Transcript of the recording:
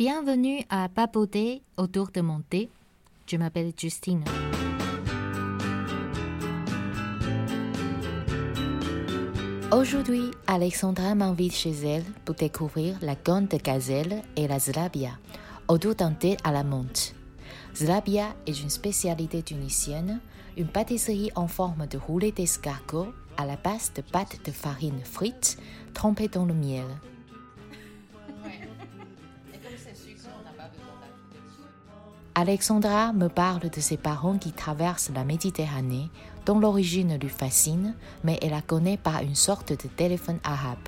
Bienvenue à Papoter autour de mon thé. Je m'appelle Justine. Aujourd'hui, Alexandra m'invite chez elle pour découvrir la gomme de gazelle et la zlabia, autour d'un thé à la menthe. Zlabia est une spécialité tunisienne, une pâtisserie en forme de roulé d'escargot à la base de pâte de farine frite trempée dans le miel. Alexandra me parle de ses parents qui traversent la Méditerranée, dont l'origine lui fascine, mais elle la connaît par une sorte de téléphone arabe.